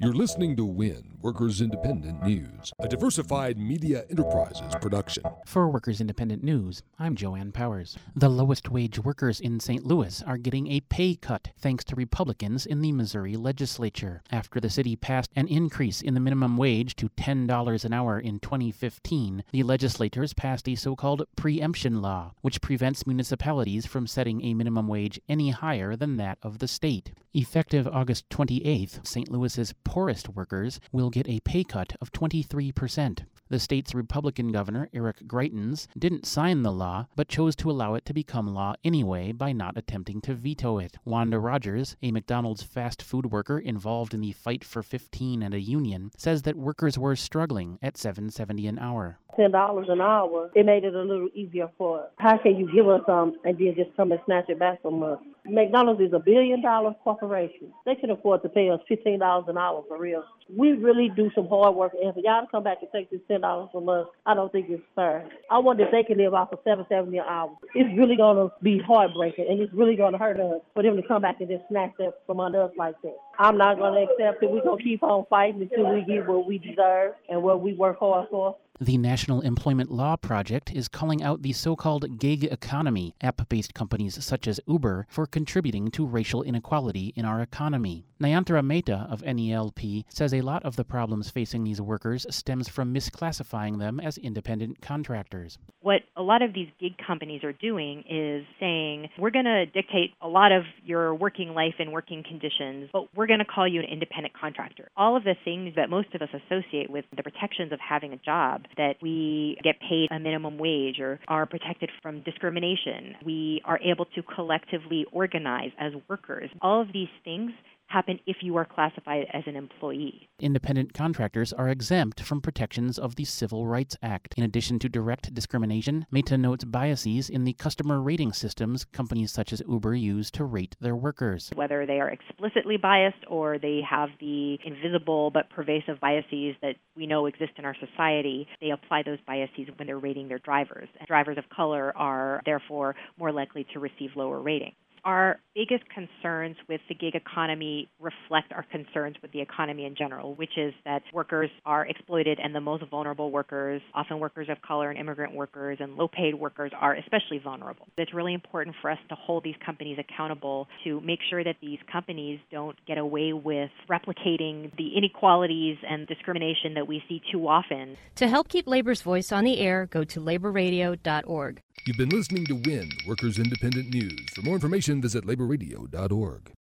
You're listening to WIN, Workers Independent News, a diversified media enterprises production. For Workers Independent News, I'm Joanne Powers. The lowest wage workers in St. Louis are getting a pay cut thanks to Republicans in the Missouri legislature. After the city passed an increase in the minimum wage to $10 an hour in 2015, the legislators passed a so called preemption law, which prevents municipalities from setting a minimum wage any higher than that of the state. Effective August 28th, St. Louis's poorest workers will get a pay cut of 23%. The state's Republican governor, Eric Greitens, didn't sign the law, but chose to allow it to become law anyway by not attempting to veto it. Wanda Rogers, a McDonald's fast food worker involved in the fight for 15 and a union, says that workers were struggling at 7.70 an hour. Ten dollars an hour, it made it a little easier for us. How can you give us some and then just come and snatch it back from us? McDonald's is a billion dollar corporation. They can afford to pay us fifteen dollars an hour for real. We really do some hard work, and for y'all to come back and take this ten dollars from us, I don't think it's fair. I wonder if they can live off of seven seventy an hour. It's really gonna be heartbreaking, and it's really gonna hurt us for them to come back and just snatch that from under us like that. I'm not gonna accept it. We're gonna keep on fighting until we get what we deserve and what we work hard for. The National Employment Law Project is calling out the so called gig economy, app based companies such as Uber, for contributing to racial inequality in our economy. Nayanthara Mehta of NELP says a lot of the problems facing these workers stems from misclassifying them as independent contractors. What a lot of these gig companies are doing is saying, we're going to dictate a lot of your working life and working conditions, but we're going to call you an independent contractor. All of the things that most of us associate with the protections of having a job, that we get paid a minimum wage or are protected from discrimination, we are able to collectively organize as workers. All of these things happen if you are classified as an employee. Independent contractors are exempt from protections of the Civil Rights Act. In addition to direct discrimination, Mehta notes biases in the customer rating systems companies such as Uber use to rate their workers. Whether they are explicitly biased or they have the invisible but pervasive biases that we know exist in our society, they apply those biases when they're rating their drivers. And drivers of color are therefore more likely to receive lower ratings our biggest concerns with the gig economy reflect our concerns with the economy in general, which is that workers are exploited and the most vulnerable workers, often workers of color and immigrant workers and low paid workers, are especially vulnerable. It's really important for us to hold these companies accountable to make sure that these companies don't get away with replicating the inequalities and discrimination that we see too often. To help keep labor's voice on the air, go to laborradio.org. You've been listening to WIN, Workers Independent News. For more information, visit laborradio.org.